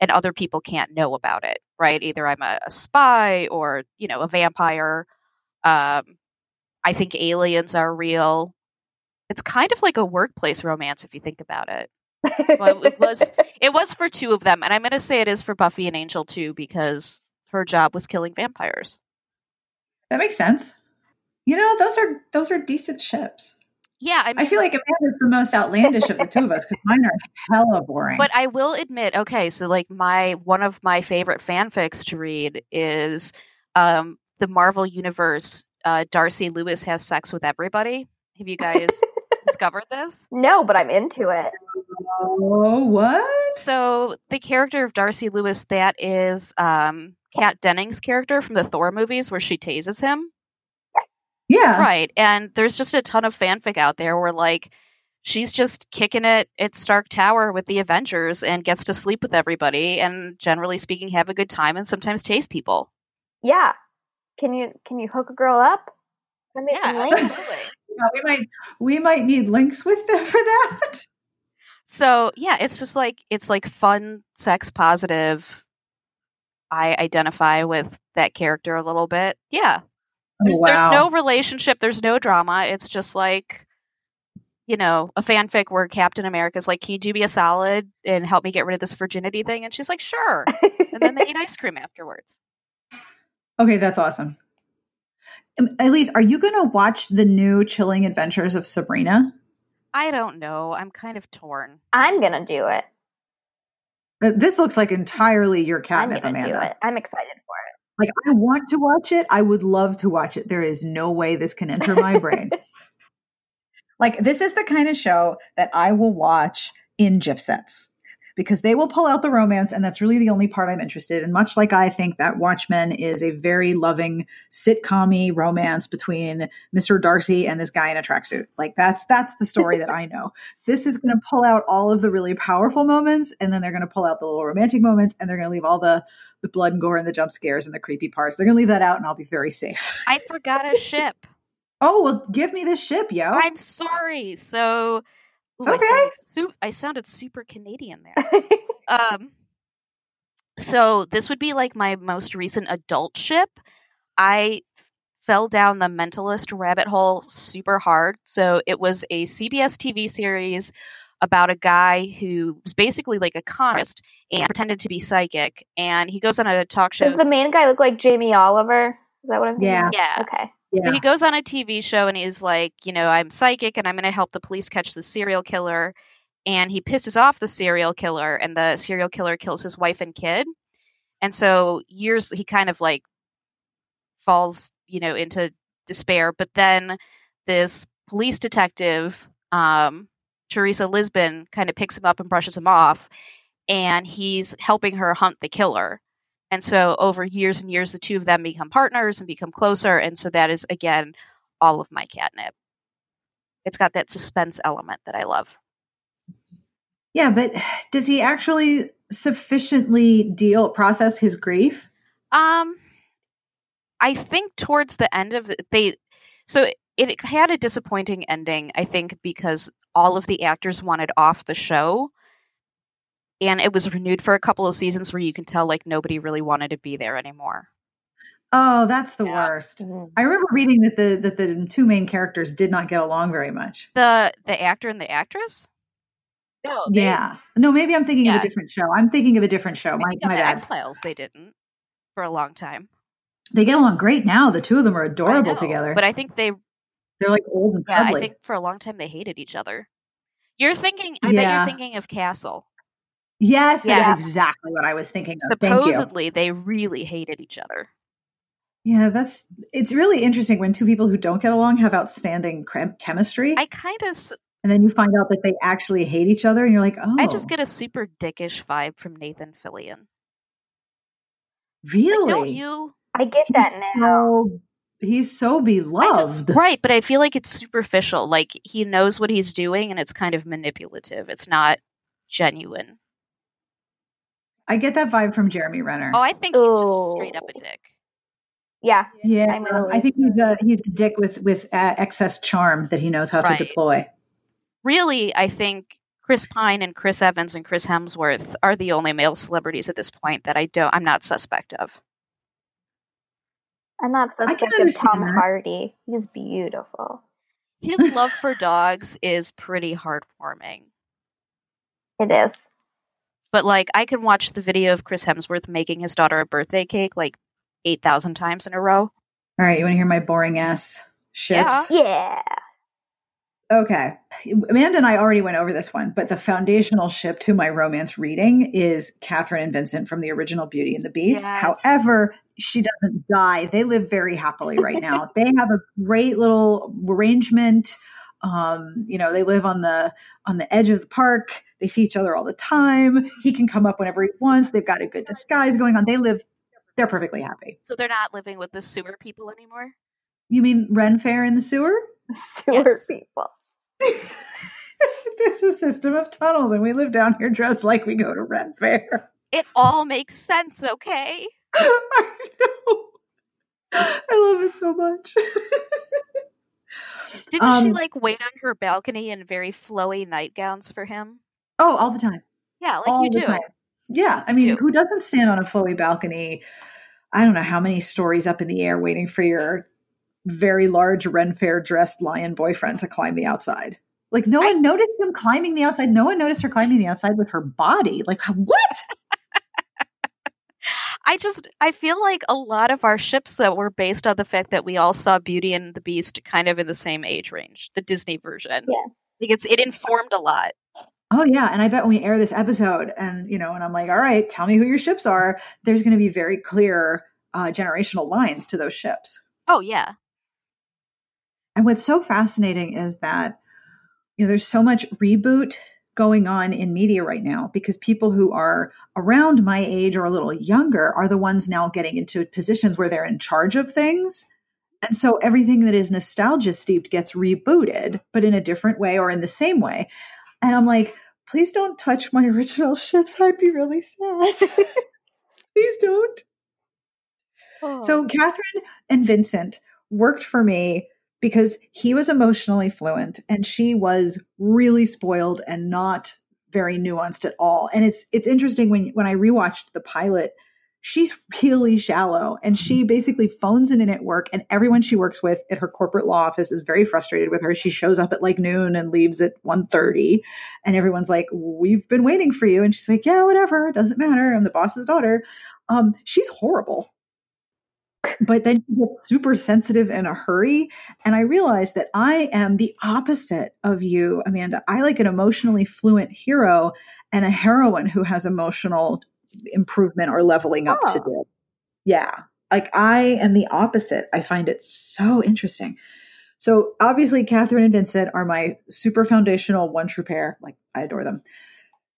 and other people can't know about it, right? Either I'm a, a spy or, you know, a vampire. Um, I think aliens are real. It's kind of like a workplace romance if you think about it. Well, it was <laughs> it was for two of them, and I'm going to say it is for Buffy and Angel too because her job was killing vampires. that makes sense. You know, those are those are decent ships. Yeah, I mean, I feel like Amanda's the most outlandish of the two of us because mine are hella boring. But I will admit, okay, so like my one of my favorite fanfics to read is um the Marvel Universe. Uh, Darcy Lewis has sex with everybody. Have you guys <laughs> discovered this? no, but I'm into it. oh, what? So the character of Darcy Lewis, that is um Kat Dennings' character from the Thor movies, where she tases him. Yeah. Right. And there's just a ton of fanfic out there where like she's just kicking it at Stark Tower with the Avengers and gets to sleep with everybody and generally speaking have a good time and sometimes tase people. Yeah, can you can you hook a girl up? Send me some links. <laughs> Yeah, we might we might need links with them <laughs> for that. So yeah, it's just like it's like fun, sex positive. I identify with that character a little bit. Yeah. Oh, there's, there's no relationship, there's no drama. It's just like you know, a fanfic where Captain America's like, Can you do me a solid and help me get rid of this virginity thing? And she's like, Sure. And then they eat ice cream afterwards. Okay, that's awesome. Um, Elyse, are you going to watch the new Chilling Adventures of Sabrina? I don't know. I'm kind of torn. I'm gonna do it. Uh, This looks like entirely your I'm catnip, do Amanda. it. I'm excited for it. Like, I want to watch it. I would love to watch it. There is no way this can enter my brain. <laughs> Like, this is the kind of show that I will watch in GIF sets because they will pull out the romance, and that's really the only part I'm interested in. Much like I think that Watchmen is a very loving sitcom romance between Mr. Darcy and this guy in a tracksuit. Like, that's that's the story that I know. <laughs> This is going to pull out all of the really powerful moments, and then they're going to pull out the little romantic moments, and they're going to leave all the the blood and gore and the jump scares and the creepy parts. They're going to leave that out, and I'll be very safe. I forgot a ship. <laughs> Oh well, give me this ship, yo. I'm sorry. So ooh, It's I, okay. sounded su- I sounded super Canadian there. <laughs> um so this would be like my most recent adult ship i fell down the mentalist rabbit hole super hard so it was a cbs tv series about a guy who was basically like a conist and pretended to be psychic and he goes on a talk show Does the main guy look like Jamie Oliver? Is that what I'm thinking Yeah. Yeah. Okay. Yeah. he goes on a TV show and he's like, you know, I'm psychic and I'm going to help the police catch the serial killer. And he pisses off the serial killer, and the serial killer kills his wife and kid. And so years he kind of like falls, you know, into despair. But then this police detective, um, Teresa Lisbon, kind of picks him up and brushes him off, and he's helping her hunt the killer. And so over years and years, the two of them become partners and become closer. And so that is again all of my catnip. It's got that suspense element that I love. Yeah, but does he actually sufficiently deal process his grief? Um, I think towards the end of the, they, so it, it had a disappointing ending. I think because all of the actors wanted off the show, and it was renewed for a couple of seasons where you can tell like nobody really wanted to be there anymore. Oh, that's the Yeah. worst. Mhm. I remember reading that the that the two main characters did not get along very much. The the actor and the actress. No, yeah. No, maybe I'm thinking of a different show. I'm thinking of a different show. My, think my the bad. X Files they didn't for a long time. They get along great now. The two of them are adorable know, together. But I think they They're like old and Yeah. I think for a long time they hated each other. You're thinking, I bet you're thinking of Castle. Yes, that is Yeah. exactly what I was thinking of. Supposedly, they really hated each other. Yeah, that's it's really interesting when two people who don't get along have outstanding chem- chemistry, I kind of, and then you find out that they actually hate each other, and you're like, oh, I just oh. get a super dickish vibe from Nathan Fillion. really. Like, don't you? I get He's that now. so he's so beloved. just, right, but I feel like it's superficial. Like he knows what he's doing, and it's kind of manipulative. It's not genuine. I get that vibe from Jeremy Renner. Oh, I think he's just straight up a dick. Yeah. yeah, I'm I think he's a he's a dick with with uh, excess charm that he knows how Right. to deploy. Really, I think Chris Pine and Chris Evans and Chris Hemsworth are the only male celebrities at this point that I don't. I'm not suspect of. I'm not suspect of understand Tom that. Hardy. He's beautiful. His love for dogs is pretty heartwarming. It is. But like I can watch the video of Chris Hemsworth making his daughter a birthday cake like 8,000 times in a row. All right, you want to hear my boring ass ships? Yeah. Yeah. Okay. Amanda and I already went over this one, but the foundational ship to my romance reading is Catherine and Vincent from the original Beauty and the Beast. Yes. However, she doesn't die. They live very happily right now. <laughs> they have a great little arrangement. Um, you know, they live on the on the edge of the park. They see each other all the time. He can come up whenever he wants. They've got a good disguise going on. They live they're perfectly happy. So they're not living with the sewer people anymore? You mean Ren Fair in the sewer? Sewer Yes. people. <laughs> There's a system of tunnels, and we live down here dressed like we go to Ren Fair. It all makes sense, okay? <laughs> I know. I love it so much. <laughs> Didn't she Um, like wait on her balcony in very flowy nightgowns for him? oh, all the time. Yeah, like all you do. time. Yeah, I mean, do. who doesn't stand on a flowy balcony? I don't know how many stories up in the air waiting for your very large Ren Fair dressed lion boyfriend to climb the outside. Like no I- one noticed him climbing the outside. No one noticed her climbing the outside with her body. Like what? I just I feel like a lot of our ships that were based on the fact that we all saw Beauty and the Beast kind of in the same age range, the Disney version. Yeah. Like it's it informed a lot. Oh yeah, and I bet when we air this episode, and you know, and I'm like, all right, tell me who your ships are. There's going to be very clear uh, generational lines to those ships. Oh yeah. And what's so fascinating is that you know there's so much reboot going on in media right now because people who are around my age or a little younger are the ones now getting into positions where they're in charge of things. And so everything that is nostalgia steeped gets rebooted, but in a different way or in the same way. And I'm like, please don't touch my <laughs> original ships. I'd be really sad. <laughs> please don't. Oh. So Catherine and Vincent worked for me because he was emotionally fluent and she was really spoiled and not very nuanced at all. And it's it's interesting when when I rewatched the pilot, she's really shallow and she basically phones in at work and everyone she works with at her corporate law office is very frustrated with her. She shows up at like noon and leaves at 1:30 and everyone's like, "We've been waiting for you." And she's like, "Yeah, whatever, it doesn't matter. I'm the boss's daughter." Um she's horrible but then she gets super sensitive in a hurry. And I realized that I am the opposite of you, Amanda. I like an emotionally fluent hero and a heroine who has emotional improvement or leveling up Oh. to do. Yeah. Like I am the opposite. I find it so interesting. So obviously, Catherine and Vincent are my super foundational one true pair. Like I adore them.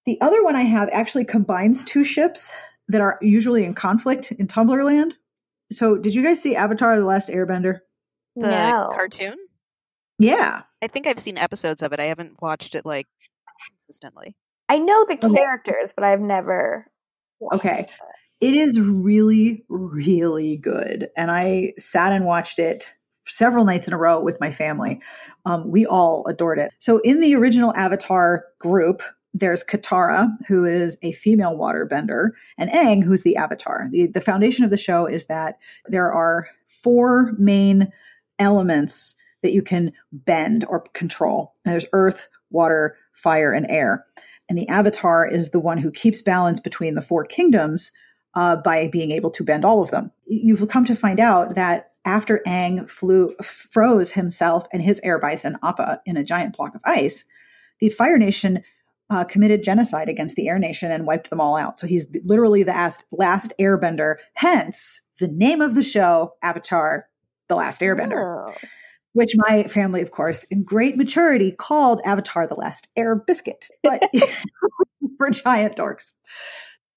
The other one I have actually combines two ships that are usually in conflict in Tumblr land. So did you guys see Avatar: The Last Airbender? The no. cartoon? Yeah. I think I've seen episodes of it. I haven't watched it like consistently. I know the Okay. characters, but I've never. watched Okay. it. It is really, really good. And I sat and watched it several nights in a row with my family. Um, we all adored it. So, in the original Avatar group, there's Katara, who is a female waterbender, and Aang, who's the Avatar. The, the foundation of the show is that there are four main elements that you can bend or control. And there's earth, water, fire, and air. And the Avatar is the one who keeps balance between the four kingdoms uh, by being able to bend all of them. You've come to find out that after Aang flew, froze himself and his air bison Appa in a giant block of ice, the Fire Nation uh, committed genocide against the Air Nation and wiped them all out. So he's literally the last, last airbender. Hence the name of the show, Avatar: The Last Airbender Oh. which my family, of course, in great maturity, called Avatar the Last Air Biscuit, but <laughs> <laughs> we're giant dorks.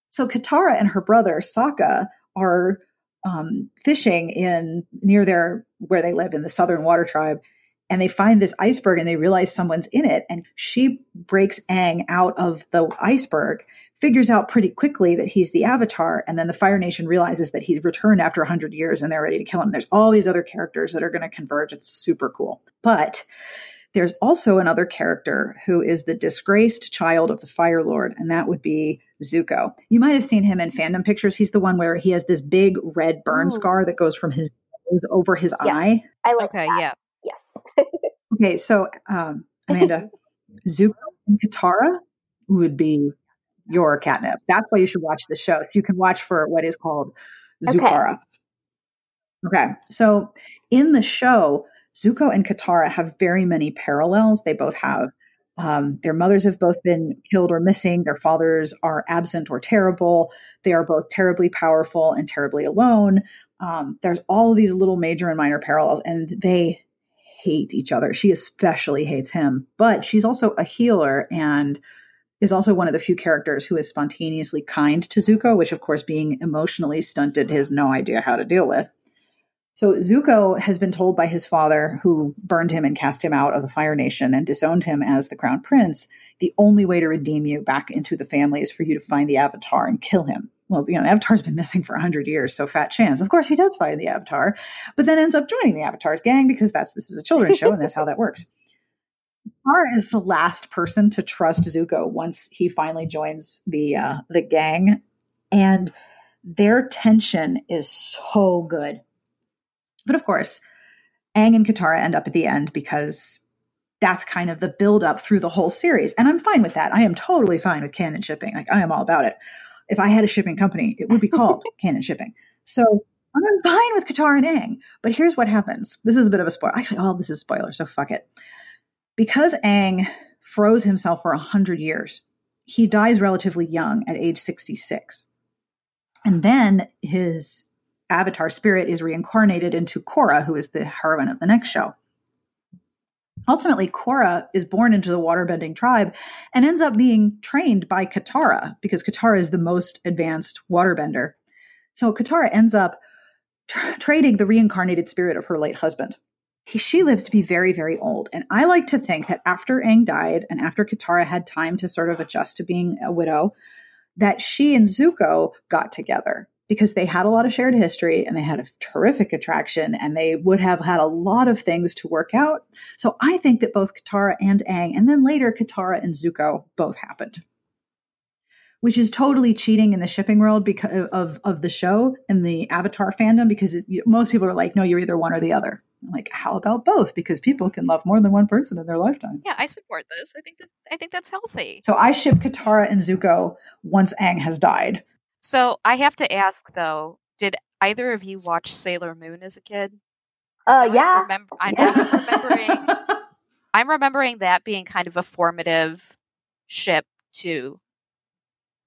So Katara and her brother Sokka are um, fishing in near their where they live in the Southern Water Tribe, and they find this iceberg and they realize someone's in it, and she breaks Aang out of the iceberg. Figures out pretty quickly that he's the Avatar, and then the Fire Nation realizes that he's returned after 100 years and they're ready to kill him. There's all these other characters that are going to converge. It's super cool. But there's also another character who is the disgraced child of the Fire Lord, and that would be Zuko. You might have seen him in fandom pictures. He's the one where he has this big red burn Ooh. scar that goes from his nose over his Yes. eye. I like Okay, that. yeah. Yes. Okay, so um, Amanda, <laughs> Zuko and Katara would be your catnip. That's why you should watch the show. So you can watch for what is called Okay. Okay, so in the show, Zuko and Katara have very many parallels. They both have um, their mothers have both been killed or missing. Their fathers are absent or terrible. They are both terribly powerful and terribly alone. Um, there's all of these little major and minor parallels, and they hate each other. She especially hates him, but she's also a healer and is also one of the few characters who is spontaneously kind to Zuko, which, of course, being emotionally stunted, has no idea how to deal with. So Zuko has been told by his father, who burned him and cast him out of the Fire Nation and disowned him as the crown prince, the only way to redeem you back into the family is for you to find the Avatar and kill him. Well, you know, the Avatar's been missing for 100 years, so fat chance. Of course, he does find the Avatar, but then ends up joining the Avatar's gang because that's this is a children's show and that's how that works. <laughs> Katara is the last person to trust Zuko once he finally joins the uh, the gang, and their tension is so good. But of course, Aang and Katara end up at the end because that's kind of the build up through the whole series, and I'm fine with that. I am totally fine with canon shipping. Like I am all about it. If I had a shipping company, it would be called <laughs> canon shipping. So I'm fine with Katara and Aang. But here's what happens. This is a bit of a spoiler. Actually, all this is spoiler, so fuck it because Aang froze himself for 100 years, he dies relatively young at age 66. And then his avatar spirit is reincarnated into Korra, who is the heroine of the next show. Ultimately, Korra is born into the waterbending tribe and ends up being trained by Katara because Katara is the most advanced waterbender. So Katara ends up tr- trading the reincarnated spirit of her late husband he, she lives to be very, very old. And I like to think that after Aang died and after Katara had time to sort of adjust to being a widow, that she and Zuko got together because they had a lot of shared history and they had a terrific attraction and they would have had a lot of things to work out. So I think that both Katara and Aang, and then later Katara and Zuko both happened. Which is totally cheating in the shipping world because of, of the show and the Avatar fandom, because it, most people are like, no, you're either one or the other. I'm like, how about both? Because people can love more than one person in their lifetime. Yeah, I support this. I think that I think that's healthy. So I ship Katara and Zuko once Aang has died. So I have to ask though, did either of you watch Sailor Moon as a kid? Uh, I'm yeah. remember- I know. Yeah. I'm remembering. <laughs> I'm remembering that being kind of a formative ship too.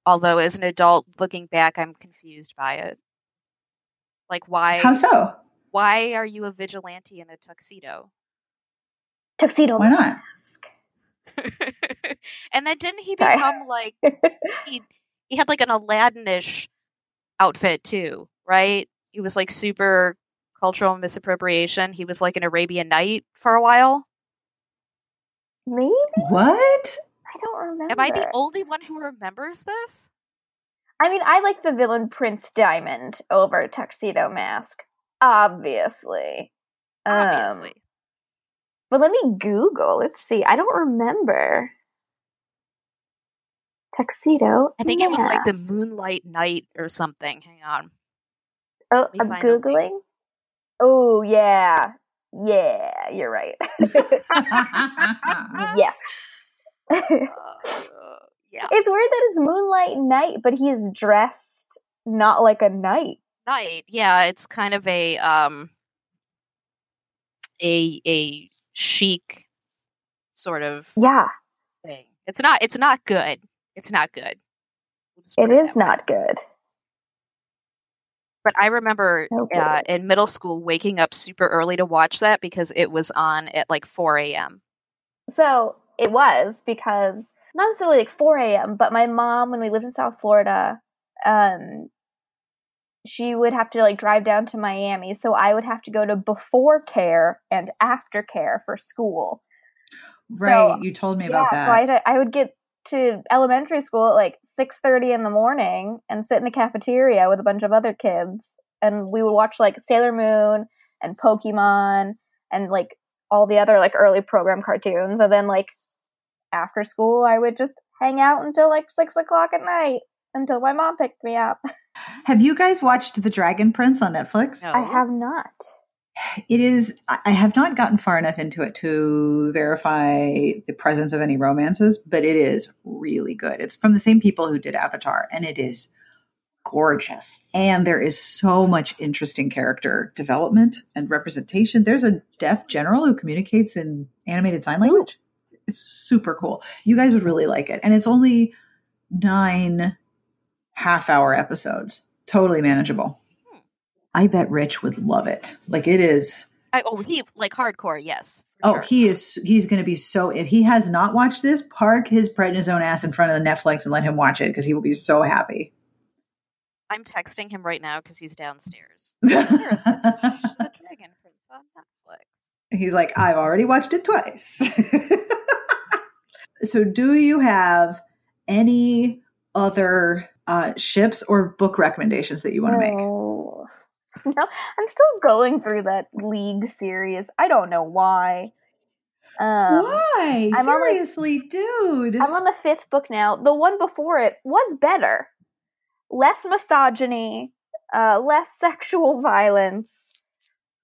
Although, as an adult looking back, I'm confused by it. Like, why? How so? Why are you a vigilante in a tuxedo? Tuxedo Why not? mask. <laughs> and then didn't he Sorry. become like <laughs> he he had like an Aladdin-ish outfit too, right? He was like super cultural misappropriation. He was like an Arabian Knight for a while. Maybe What? I don't remember. Am I the only one who remembers this? I mean, I like the villain Prince Diamond over Tuxedo Mask, obviously. Um, Obviously. but let me Google. Let's see. I don't remember. Tuxedo. I think it was like the Moonlight Knight or something. Hang on. Oh, I'm find a link. googling. Oh yeah, yeah. You're right. <laughs> yes. <laughs> Uh, it's weird that it's Moonlight Knight, but he is dressed not like a knight. Night. Yeah, it's kind of a um a a chic sort of Yeah, thing. It's not it's not good. It's not good. We'll it is not good. But I remember No uh, in middle school waking up super early to watch that because it was on at like 4 a.m. So it was because not necessarily like 4 a.m., but my mom, when we lived in South Florida, um, she would have to like drive down to Miami. So I would have to go to before care and after care for school. right. You told me about that. so I, had I would get to elementary school at like 6.30 in the morning and sit in the cafeteria with a bunch of other kids. And we would watch like Sailor Moon and Pokemon and like all the other like early program cartoons. And then like after school, I would just hang out until like six o'clock at night until my mom picked me up. Have you guys watched The Dragon Prince on Netflix? No. I have not. It is. I have not gotten far enough into it to verify the presence of any romances, but it is really good. It's from the same people who did Avatar, and it is gorgeous. And there is so much interesting character development and representation. There's a deaf general who communicates in animated sign language. It's super cool. You guys would really like it. And it's only nine half hour episodes, totally manageable. I bet Rich would love it. Like it is. I, oh, he like hardcore, yes. Oh, sure. he is. He's going to be so. If he has not watched this, park his prednisone ass in front of the Netflix and let him watch it because he will be so happy. I'm texting him right now because he's downstairs. Sarah said to watch the Dragon Prince on Netflix. he's like, I've already watched it twice. <laughs> so, do you have any other uh, ships or book recommendations that you want to make? <laughs> No, I'm still going through that League series. I don't know why. Um, Why? I'm on, like- Seriously, dude. I'm on the fifth book now. The one before it was better. Less misogyny, uh, less <laughs> sexual violence,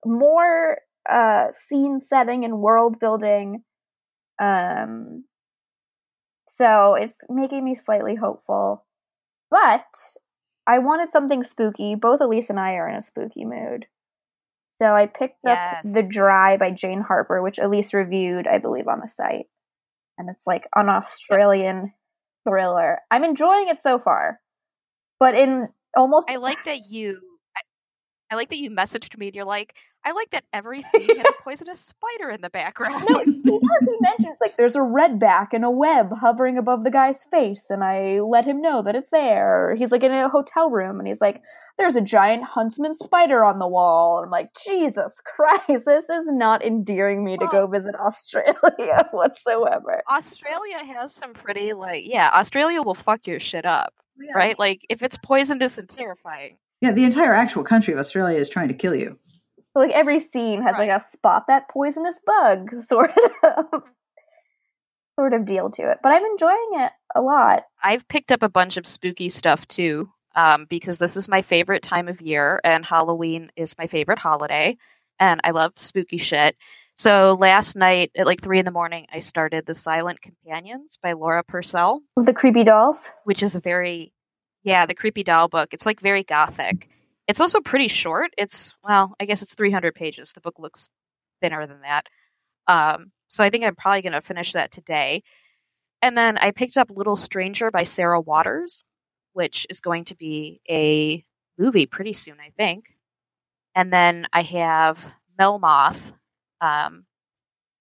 more uh, scene setting and world building. Um, so it's making me slightly hopeful. But I wanted something spooky. Both Elyse and I are in a spooky mood. So I picked Yes. up The Dry by Jane Harper, which Elyse reviewed, I believe, on the site. And it's like an Australian thriller. I'm enjoying it so far. But in almost I like that you. I, like that you messaged me and you're like, I like that every scene has a <laughs> poisonous spider in the background. No, <laughs> he does. He mentions like there's a redback and a web hovering above the guy's face, and I let him know that it's there. He's like in a hotel room, and he's like, "There's a giant huntsman spider on the wall." And I'm like, Jesus Christ, this is not endearing me to go visit Australia <laughs> whatsoever. Australia has some pretty like yeah, Australia will fuck your shit up, right? Like if it's poisonous and terrifying. Yeah, the entire actual country of Australia is trying to kill you. So like every scene has like a spot that poisonous bug <laughs> sort of sort of deal to it. But I'm enjoying it a lot. I've picked up a bunch of spooky stuff too, um, because this is my favorite time of year, and Halloween is my favorite holiday, and I love spooky shit. So last night at like three in the morning, I started The Silent Companions by Laura Purcell, With the creepy dolls. which is a very, yeah, the creepy doll book. It's like very gothic, It's also pretty short. It's well, I guess it's 300 pages. The book looks thinner than that. Um, so I think I'm probably going to finish that today. And then I picked up Little Stranger by Sarah Waters, which is going to be a movie pretty soon, I think. And then I have Melmoth um,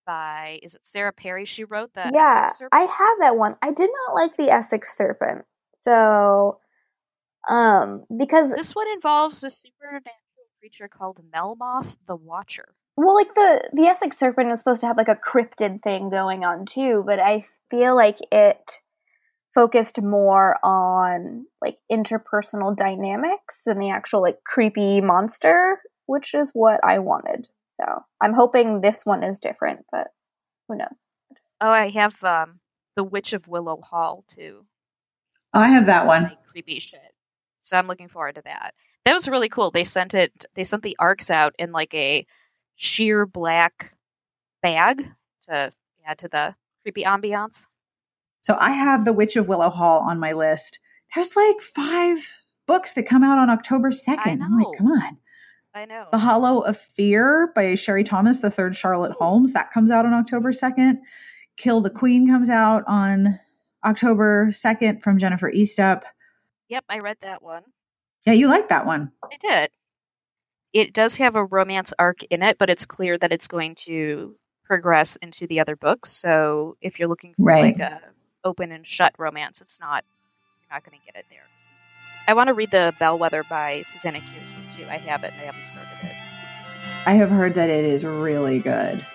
by, is it Sarah Perry? She wrote that. Yeah, I have that one. I did not like the Essex Serpent. So, um, because this one involves a supernatural creature called Melmoth the Watcher. Well, like the the Essex Serpent is supposed to have like a cryptid thing going on too, but I feel like it focused more on like interpersonal dynamics than the actual like creepy monster, which is what I wanted. So I'm hoping this one is different, but who knows? Oh, I have um, the Witch of Willow Hall too. I have that one. Like, creepy shit. So I'm looking forward to that. That was really cool. They sent it. They sent the arcs out in like a sheer black bag to add to the creepy ambiance. So I have The Witch of Willow Hall on my list. There's like five books that come out on October 2nd. I'm like, come on. I know. The Hollow of Fear by Sherry Thomas, the third Charlotte Holmes, that comes out on October 2nd. Kill the Queen comes out on October 2nd from Jennifer Estep. Yep, I read that one. Yeah, you like that one. I did. It does have a romance arc in it, but it's clear that it's going to progress into the other books. So if you're looking for right. like a open and shut romance, it's not you're not going to get it there. I want to read the Bellwether by Susanna Kearsley too. I have it. I haven't started it. I have heard that it is really good.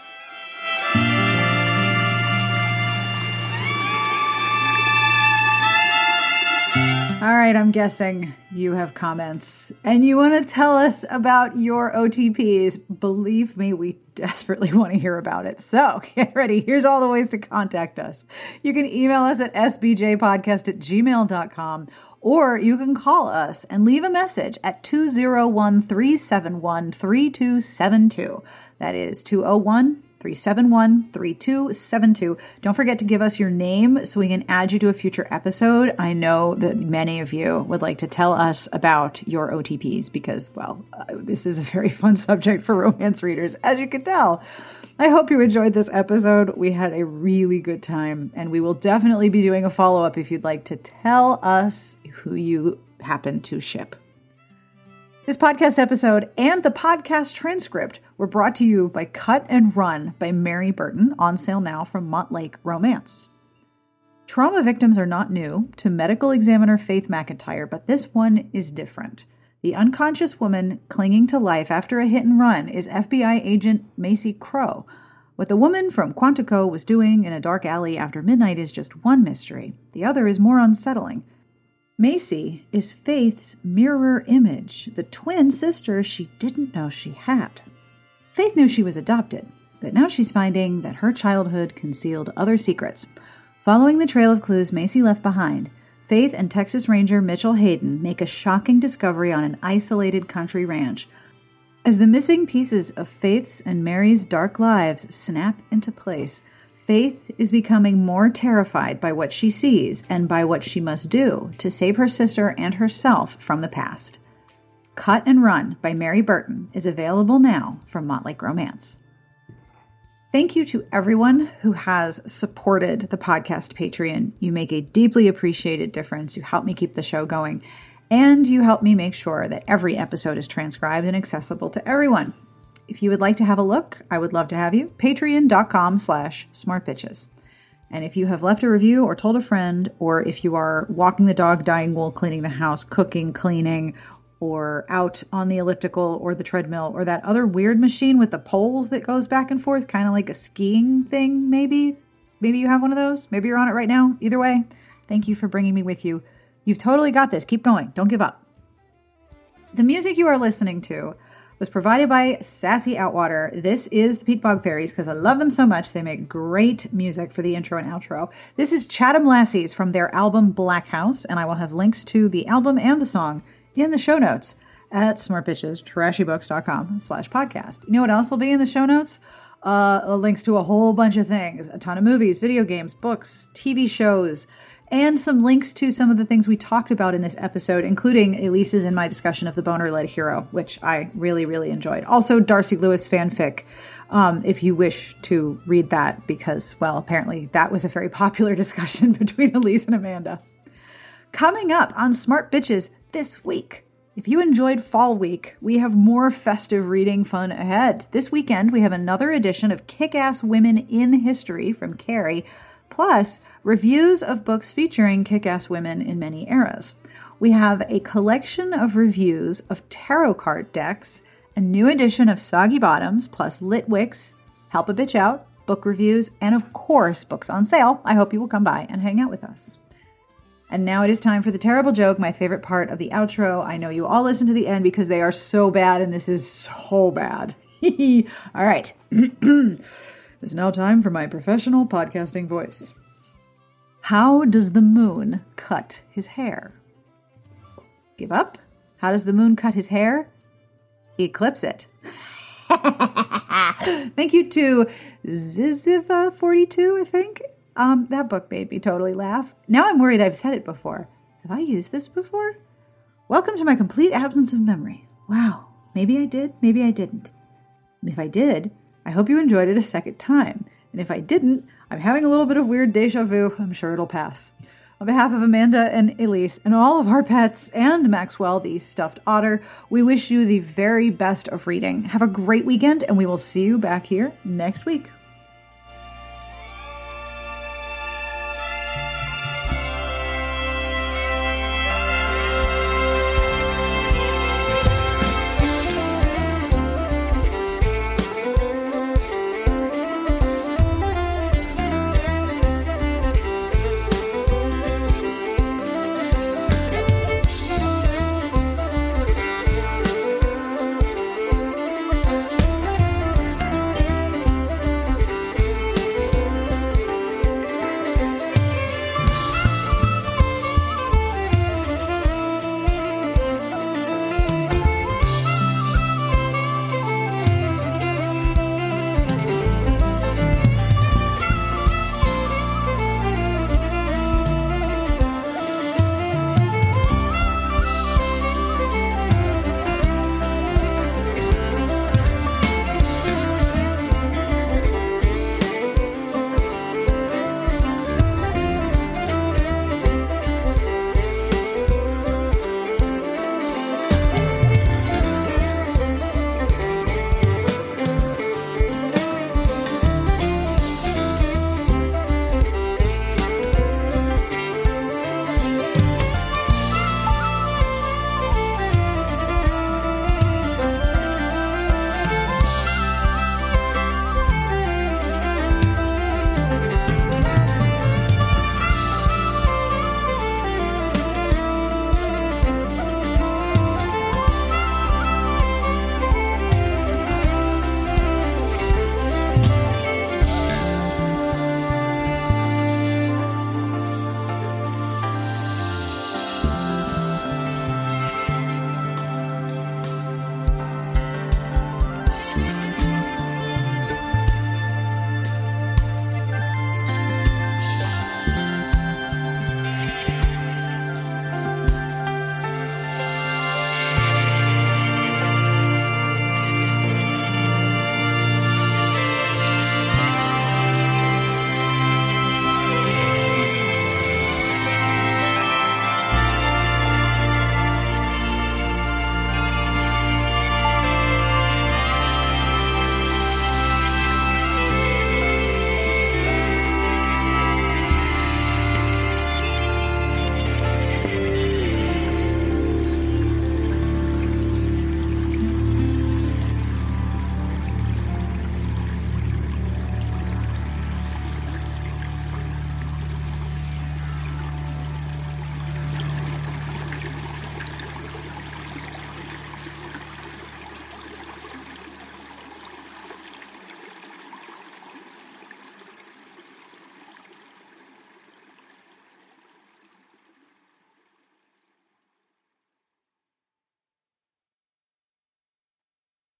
All right, I'm guessing you have comments and you want to tell us about your OTPs. Believe me, we desperately <laughs> want to hear about it. So <laughs> get ready. Here's all the ways to contact us. You can email us at sbjpodcast at gmail.com or you can call us and leave a message at 201 371 3272. That is 201 371 3272. Don't forget to give us your name so we can add you to a future episode. I know that many of you would like to tell us about your OTPs because, well, uh, this is a very <laughs> fun subject for romance readers, as you can tell. I hope you enjoyed this episode. We had a really good time, and we will definitely be doing a follow up if you'd like to tell us who you happen to ship. This podcast episode and the podcast transcript were brought to you by Cut and Run by Mary Burton, on sale now from Montlake Romance. Trauma victims are not new to medical examiner Faith McIntyre, but this one is different. The unconscious woman clinging to life after a hit and run is FBI agent Macy Crow. What the woman from Quantico was doing in a dark alley after midnight is just one mystery. The other is more unsettling. Macy is Faith's mirror image, the twin sister she didn't know she had. Faith knew she was adopted, but now she's finding that her childhood concealed other secrets. Following the trail of clues Macy left behind, Faith and Texas Ranger Mitchell Hayden make a shocking discovery on an isolated country ranch. As the missing pieces of Faith's and Mary's dark lives snap into place, Faith is becoming more terrified by what she sees and by what she must do to save her sister and herself from the past. Cut and Run by Mary Burton is available now from Montlake Romance. Thank you to everyone who has supported the podcast Patreon. You make a deeply appreciated difference. You help me keep the show going, and you help me make sure that every episode is transcribed and accessible to everyone. If you would like to have a look, I would love to have you. Patreon.com slash smartbitches. And if you have left a review or told a friend, or if you are walking the dog, dying wool, cleaning the house, cooking, cleaning, or out on the elliptical or the treadmill, or that other weird machine with the poles that goes back and forth, kind of like a skiing thing, maybe. Maybe you have one of those. Maybe you're on it right now. Either way, thank you for bringing me with you. You've totally got this. Keep going. Don't give up. The music you are listening to was provided by Sassy Outwater. This is the Peatbog Faeries because I love them so much. They make great music for the intro and outro. This is Chatham Lassies from their album Black House, and I will have links to the album and the song in the show notes at smartbitchestrashybooks.com slash podcast. You know what else will be in the show notes? Uh, links to a whole bunch of things, a ton of movies, video games, books, TV shows, and some links to some of the things we talked about in this episode, including Elyse's and my discussion of the boner led hero, which I really, really enjoyed. Also, Darcy Lewis fanfic, um, if you wish to read that, because, well, apparently that was a very <laughs> popular discussion between Elyse and Amanda. Coming up on Smart Bitches this week. If you enjoyed Fall Week, we have more festive reading fun ahead. This weekend, we have another edition of Kick Ass Women in History from Carrie, plus reviews of books featuring kick ass women in many eras. We have a collection of reviews of tarot card decks, a new edition of Soggy Bottoms, plus Litwicks, Help a Bitch Out, book reviews, and of course, books on sale. I hope you will come by and hang out with us. And now it is time for the terrible joke, my favorite part of the outro. I know you all listen to the end because they are so bad, and this is so bad. <laughs> all right. <clears throat> It's now time for my professional podcasting voice. How does the moon cut his hair? Give up? How does the moon cut his hair? Eclipse it. <laughs> Thank you to Ziziva42, I think. Um, that book made me totally laugh. Now I'm worried I've said it before. Have I used this before? Welcome to my complete absence of memory. Wow, maybe I did, maybe I didn't. If I did, I hope you enjoyed it a second time. And if I didn't, I'm having a little bit of weird deja vu. I'm sure it'll pass. On behalf of Amanda and Elyse and all of our pets and Maxwell, the stuffed otter, we wish you the very best of reading. Have a great weekend, and we will see you back here next week.